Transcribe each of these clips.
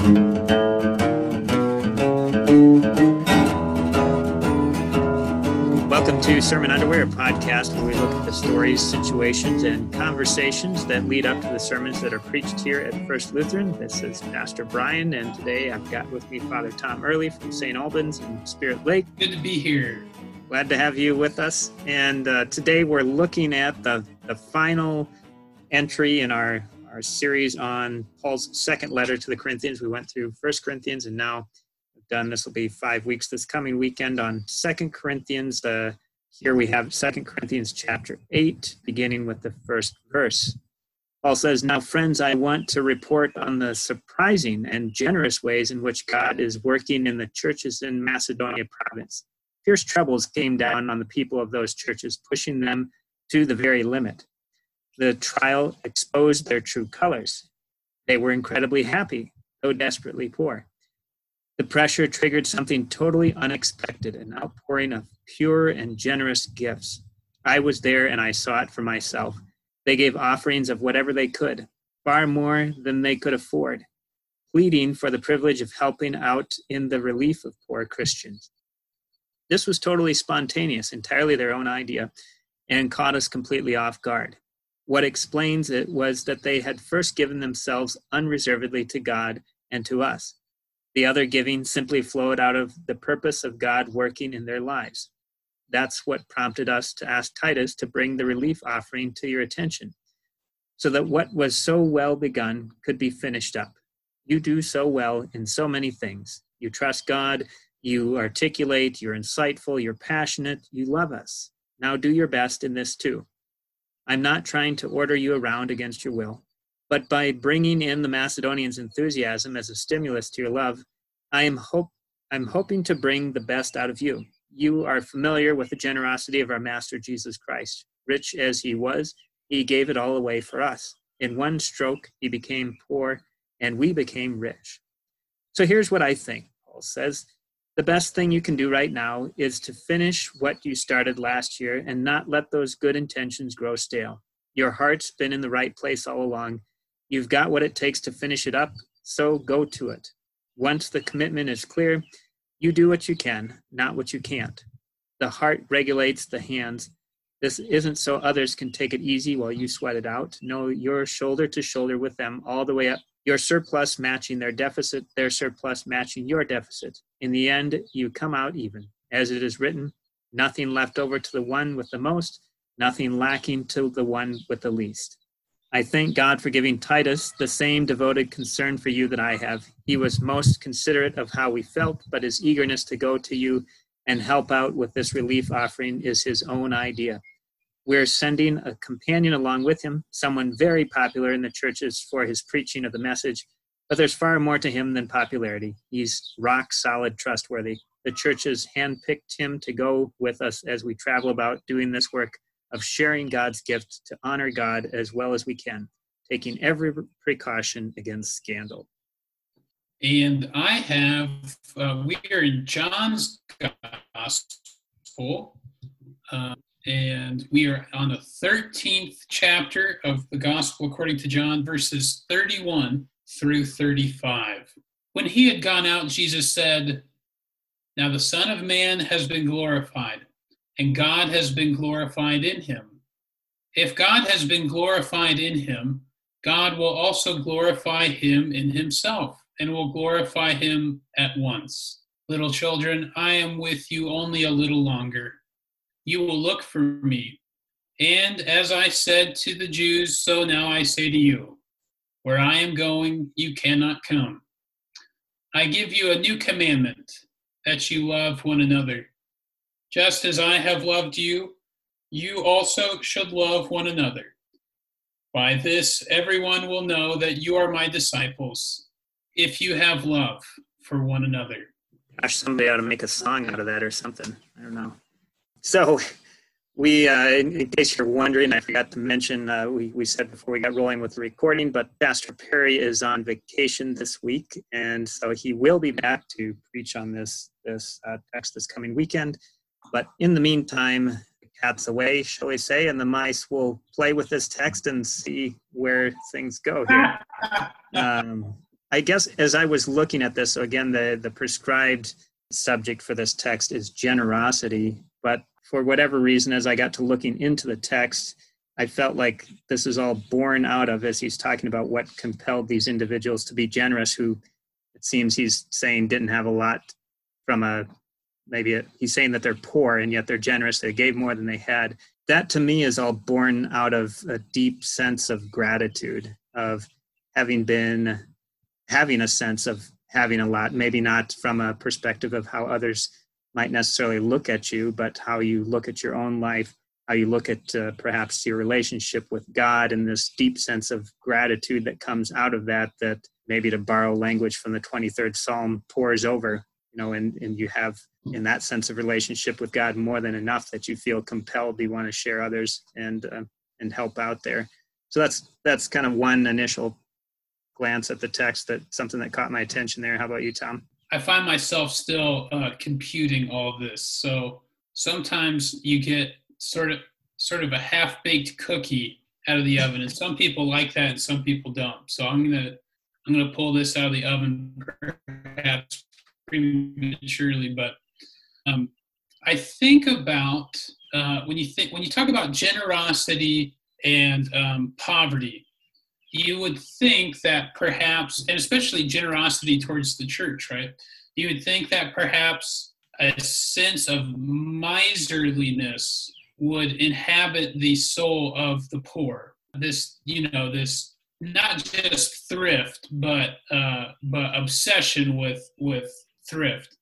Welcome to Sermon Underwear, a podcast where we look at the stories, situations, and conversations that lead up to the sermons that are preached here at First Lutheran. This is Pastor Brian, and today I've got with me Father Tom Early from St. Albans and Spirit Lake. Good to be here. Glad to have you with us. And uh, today we're looking at the, the final entry in our, our series on Paul's second letter to the Corinthians. We went through First Corinthians, and now we've done. This will be five weeks this coming weekend on Second Corinthians. The here we have Second Corinthians chapter eight, beginning with the first verse. Paul says, Now, friends, I want to report on the surprising and generous ways in which God is working in the churches in Macedonia province. Fierce troubles came down on the people of those churches, pushing them to the very limit. The trial exposed their true colors. They were incredibly happy, though desperately poor. The pressure triggered something totally unexpected an outpouring of pure and generous gifts. I was there and I saw it for myself. They gave offerings of whatever they could, far more than they could afford, pleading for the privilege of helping out in the relief of poor Christians. This was totally spontaneous, entirely their own idea, and caught us completely off guard. What explains it was that they had first given themselves unreservedly to God and to us. The other giving simply flowed out of the purpose of God working in their lives. That's what prompted us to ask Titus to bring the relief offering to your attention, so that what was so well begun could be finished up. You do so well in so many things. You trust God, you articulate, you're insightful, you're passionate, you love us. Now do your best in this too. I'm not trying to order you around against your will. But by bringing in the Macedonians' enthusiasm as a stimulus to your love, I am hope I'm hoping to bring the best out of you. You are familiar with the generosity of our Master Jesus Christ. Rich as he was, he gave it all away for us. In one stroke, he became poor, and we became rich. So here's what I think, Paul says. The best thing you can do right now is to finish what you started last year and not let those good intentions grow stale. Your heart's been in the right place all along, You've got what it takes to finish it up, so go to it. Once the commitment is clear, you do what you can, not what you can't. The heart regulates the hands. This isn't so others can take it easy while you sweat it out. No, you're shoulder to shoulder with them all the way up. Your surplus matching their deficit, their surplus matching your deficit. In the end, you come out even. As it is written, nothing left over to the one with the most, nothing lacking to the one with the least. I thank God for giving Titus the same devoted concern for you that I have. He was most considerate of how we felt, but his eagerness to go to you and help out with this relief offering is his own idea. We're sending a companion along with him, someone very popular in the churches for his preaching of the message, but there's far more to him than popularity. He's rock solid, trustworthy. The church has handpicked him to go with us as we travel about doing this work of sharing God's gift to honor God as well as we can, taking every precaution against scandal. And I have, uh, we are in John's Gospel, uh, and we are on the 13th chapter of the Gospel according to John, verses 31 through 35. When he had gone out, Jesus said, Now the Son of Man has been glorified and God has been glorified in him. If God has been glorified in him, God will also glorify him in himself and will glorify him at once. Little children, I am with you only a little longer. You will look for me. And as I said to the Jews, so now I say to you, where I am going, you cannot come. I give you a new commandment that you love one another. Just as I have loved you, you also should love one another. By this, everyone will know that you are my disciples, if you have love for one another. Gosh, somebody ought to make a song out of that or something. I don't know. So, we, uh, in, in, case you're wondering, I forgot to mention, uh, we, we said before we got rolling with the recording, but Pastor Perry is on vacation this week, and so he will be back to preach on this this uh, text this coming weekend. But in the meantime, the cat's away, shall we say, and the mice will play with this text and see where things go here. Um, I guess as I was looking at this, so again, the, the prescribed subject for this text is generosity. But for whatever reason, as I got to looking into the text, I felt like this is all born out of as he's talking about what compelled these individuals to be generous, who it seems he's saying didn't have a lot from a maybe a, he's saying that they're poor and yet they're generous. They gave more than they had. That to me is all born out of a deep sense of gratitude, of having been having a sense of having a lot, maybe not from a perspective of how others might necessarily look at you, but how you look at your own life, how you look at uh, perhaps your relationship with God, and this deep sense of gratitude that comes out of that, that maybe to borrow language from the 23rd Psalm, pours over, you know, and, and you have in that sense of relationship with God more than enough that you feel compelled, you want to share others and, uh, and help out there. So that's, that's kind of one initial glance at the text that something that caught my attention there. How about you, Tom? I find myself still uh, computing all this. So sometimes you get sort of sort of a half baked cookie out of the oven, and some people like that, and some people don't. So I'm gonna I'm gonna pull this out of the oven perhaps prematurely, but um, I think about uh, when you think when you talk about generosity and um, poverty you would think that perhaps, and especially generosity towards the church, right? You would think that perhaps a sense of miserliness would inhabit the soul of the poor. This, you know, this not just thrift, but uh, but obsession with with thrift.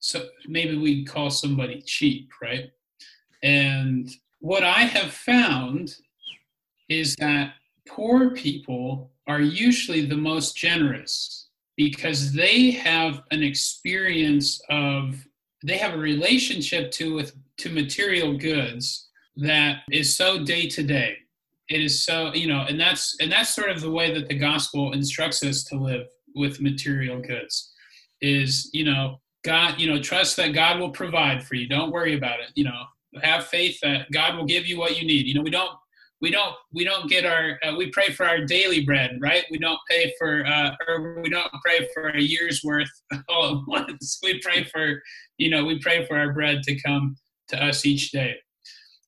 So maybe we call somebody cheap, right? And what I have found is that poor people are usually the most generous because they have an experience of they have a relationship to with to material goods that is so day to day it is so you know and that's and that's sort of the way that the gospel instructs us to live with material goods is you know god you know trust that god will provide for you. Don't worry about it. You know have faith that god will give you what you need. You know we don't we don't we don't get our uh, we pray for our daily bread right? We don't pay for uh, or we don't pray for a year's worth all at once. We pray for you know we pray for our bread to come to us each day.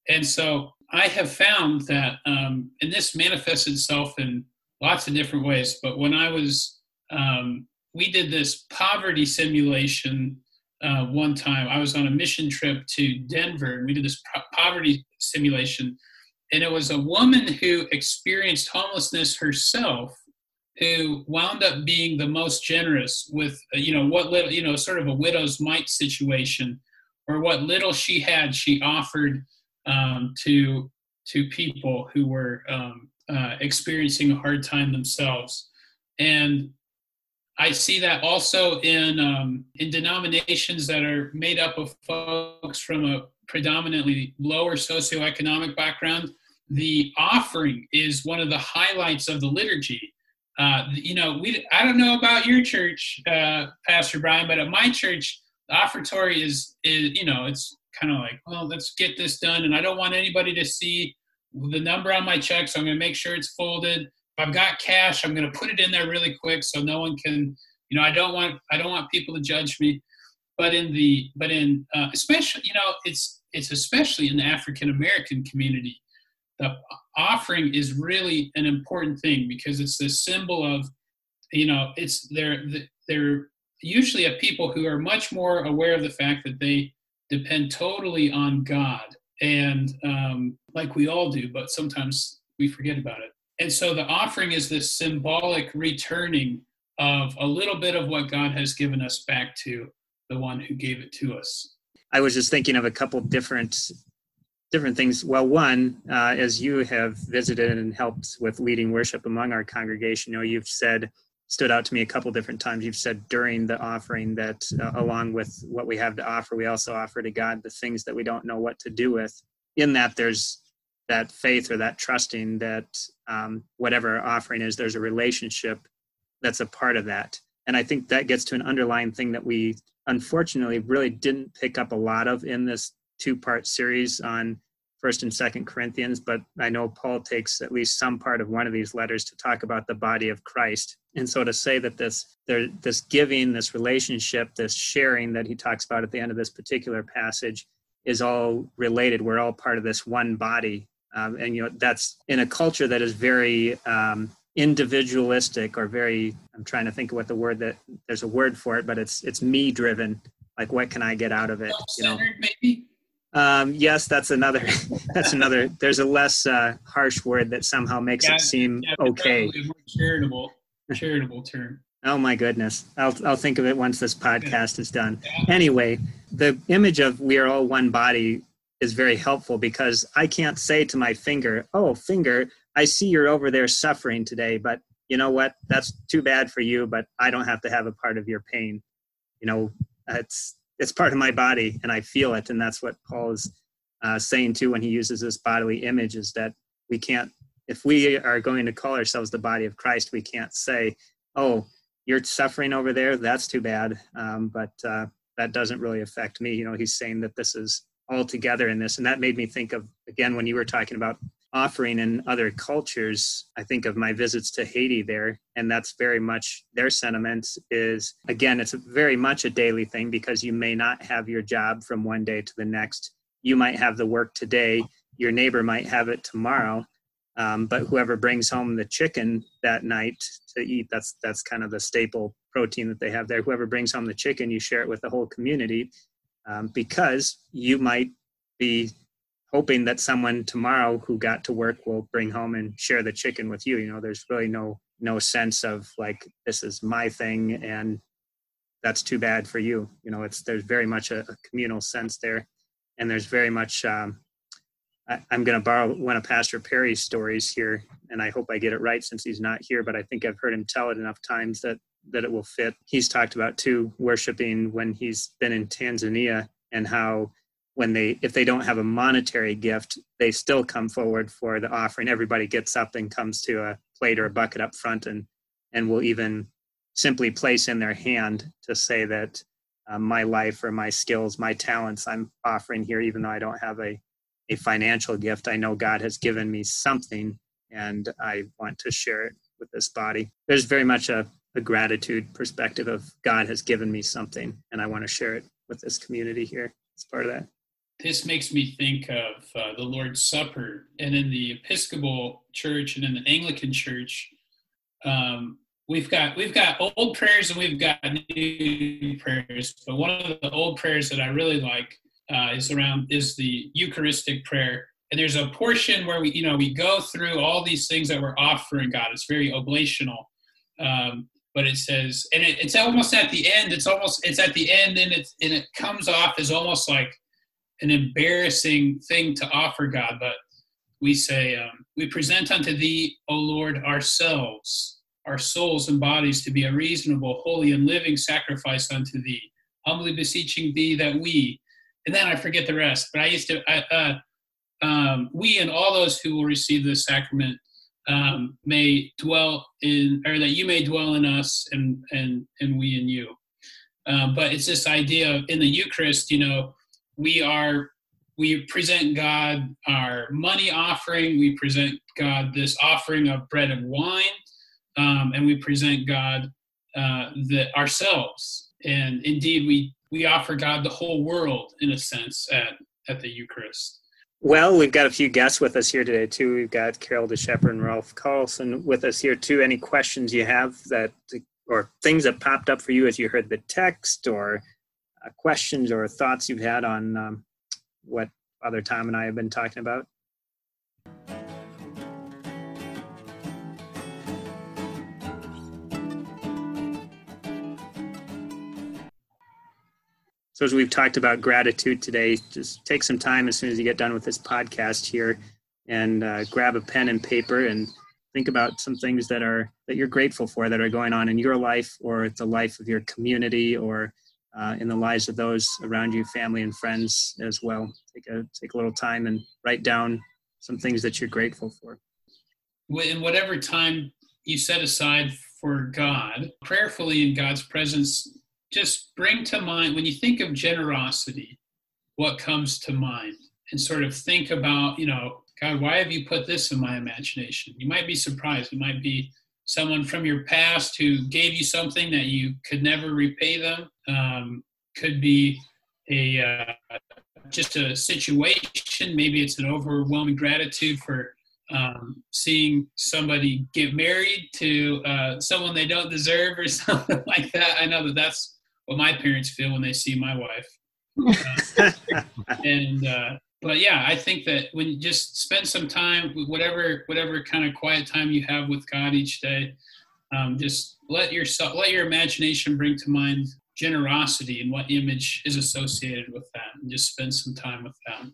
And so i have found that um, and this manifests itself in lots of different ways but when i was um, we did this poverty simulation uh, one time. I was on a mission trip to denver and we did this po- poverty simulation and it was a woman who experienced homelessness herself who wound up being the most generous with you know what little you know sort of a widow's mite situation or what little she had she offered um, to to people who were um, uh, experiencing a hard time themselves. And I see that also in um, in denominations that are made up of folks from a predominantly lower socioeconomic background the offering is one of the highlights of the liturgy. Uh, you know, we I don't know about your church, uh, Pastor Brian, but at my church, the offertory is is you know it's kind of like well let's get this done, and I don't want anybody to see the number on my check, so I'm going to make sure it's folded. If I've got cash, I'm going to put it in there really quick so no one can you know I don't want I don't want people to judge me. But in the but in uh, especially you know it's it's especially in the African American community the offering is really an important thing because it's the symbol of you know it's they're they're usually a people who are much more aware of the fact that they depend totally on god. And um, like we all do but sometimes we forget about it. And so the offering is this symbolic returning of a little bit of what god has given us back to the one who gave it to us. I was just thinking of a couple different different things. Well, one, uh, as you have visited and helped with leading worship among our congregation, you know, you've said, stood out to me a couple different times. You've said during the offering that uh, along with what we have to offer, we also offer to God the things that we don't know what to do with. In that, there's that faith or that trusting that um, whatever offering is, there's a relationship that's a part of that. And I think that gets to an underlying thing that we unfortunately really didn't pick up a lot of in this two part series on First and Second Corinthians, but I know Paul takes at least some part of one of these letters to talk about the body of Christ. And so to say that this there, this giving, this relationship, this sharing that he talks about at the end of this particular passage is all related. We're all part of this one body, um, and you know that's in a culture that is very um, individualistic or very. I'm trying to think of what the word that there's a word for it, but it's it's me driven. Like what can I get out of it? You know, maybe um, yes, that's another. That's another. There's a less uh, harsh word that somehow makes yeah, it seem yeah, okay. Charitable, charitable term. Oh my goodness! I'll I'll think of it once this podcast is done. Anyway, the image of we are all one body is very helpful because I can't say to my finger, "Oh, finger, I see you're over there suffering today, but you know what? That's too bad for you, but I don't have to have a part of your pain." You know, it's it's part of my body and I feel it. And that's what Paul is uh, saying too when he uses this bodily image is that we can't, if we are going to call ourselves the body of Christ, we can't say, oh, you're suffering over there. That's too bad. Um, but uh, that doesn't really affect me. You know, he's saying that this is all together in this. And that made me think of, again, when you were talking about offering in other cultures i think of my visits to haiti there and that's very much their sentiment is again it's very much a daily thing because you may not have your job from one day to the next. You might have the work today your neighbor might have it tomorrow um, but whoever brings home the chicken that night to eat that's that's kind of the staple protein that they have there. Whoever brings home the chicken you share it with the whole community um, because you might be hoping that someone tomorrow who got to work will bring home and share the chicken with you. You know there's really no no sense of like this is my thing and that's too bad for you. You know it's there's very much a, a communal sense there. And there's very much um, I, i'm going to borrow one of pastor perry's stories here and i hope i get it right since he's not here but i think i've heard him tell it enough times that that it will fit. He's talked about too worshiping when he's been in tanzania and how when they if they don't have a monetary gift they still come forward for the offering. Everybody gets up and comes to a plate or a bucket up front and and will even simply place in their hand to say that uh, my life or my skills my talents i'm offering here even though i don't have a a financial gift i know god has given me something and i want to share it with this body. There's very much a, a gratitude perspective of god has given me something and i want to share it with this community here it's part of that this makes me think of uh, the Lord's Supper. And in the Episcopal Church and in the Anglican Church, um, we've got we've got old prayers and we've got new prayers. But one of the old prayers that I really like uh, is around is the Eucharistic prayer. And there's a portion where we you know we go through all these things that we're offering God. It's very oblational. Um, but it says, and it, it's almost at the end. It's almost it's at the end, and it and it comes off as almost like an embarrassing thing to offer God, but we say, um, We present unto thee, O Lord, ourselves, our souls and bodies to be a reasonable, holy, and living sacrifice unto thee, humbly beseeching thee that we, and then I forget the rest, but I used to, I, uh, um, we and all those who will receive this sacrament um, may dwell in, or that you may dwell in us and, and, and we in you. Um, but it's this idea of in the Eucharist, you know, we are we present God our money offering. We present God this offering of bread and wine, um, and we present God uh, the ourselves. And indeed, we we offer God the whole world in a sense at at the Eucharist. Well, we've got a few guests with us here today too. We've got Carol DeShepper and Ralph Carlson with us here too. Any questions you have that or things that popped up for you as you heard the text or uh, questions or thoughts you've had on um, what Father Tom and I have been talking about? So, as we've talked about gratitude today, just take some time as soon as you get done with this podcast here and uh, grab a pen and paper and think about some things that are that you're grateful for that are going on in your life or the life of your community or uh, in the lives of those around you, family and friends as well. Take a take a little time and write down some things that you're grateful for. In whatever time you set aside for God, prayerfully in God's presence, just bring to mind when you think of generosity, what comes to mind. and sort of think about, you know, God, why have you put this in my imagination? You might be surprised. It might be someone from your past who gave you something that you could never repay them. Um, could be a uh, just a situation. Maybe it's an overwhelming gratitude for um, seeing somebody get married to uh, someone they don't deserve or something like that. I know that that's what my parents feel when they see my wife. Uh, and uh, but yeah, I think that when you just spend some time, with whatever whatever kind of quiet time you have with God each day, um, just let yourself let your imagination bring to mind generosity and what image is associated with that, and just spend some time with that.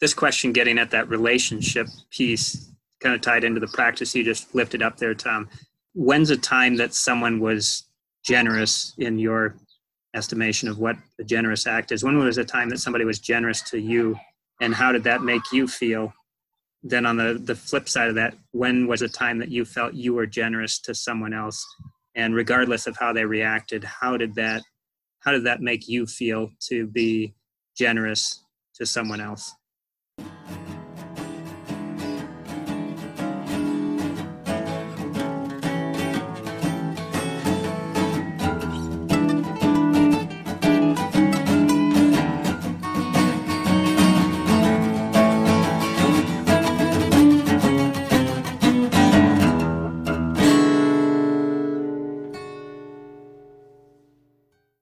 This question, getting at that relationship piece, kind of tied into the practice you just lifted up there, Tom. When's a time that someone was generous in your estimation of what a generous act is. When was a time that somebody was generous to you, and how did that make you feel? Then on the the flip side of that, when was a time that you felt you were generous to someone else, and regardless of how they reacted, how did that how did that make you feel to be generous to someone else?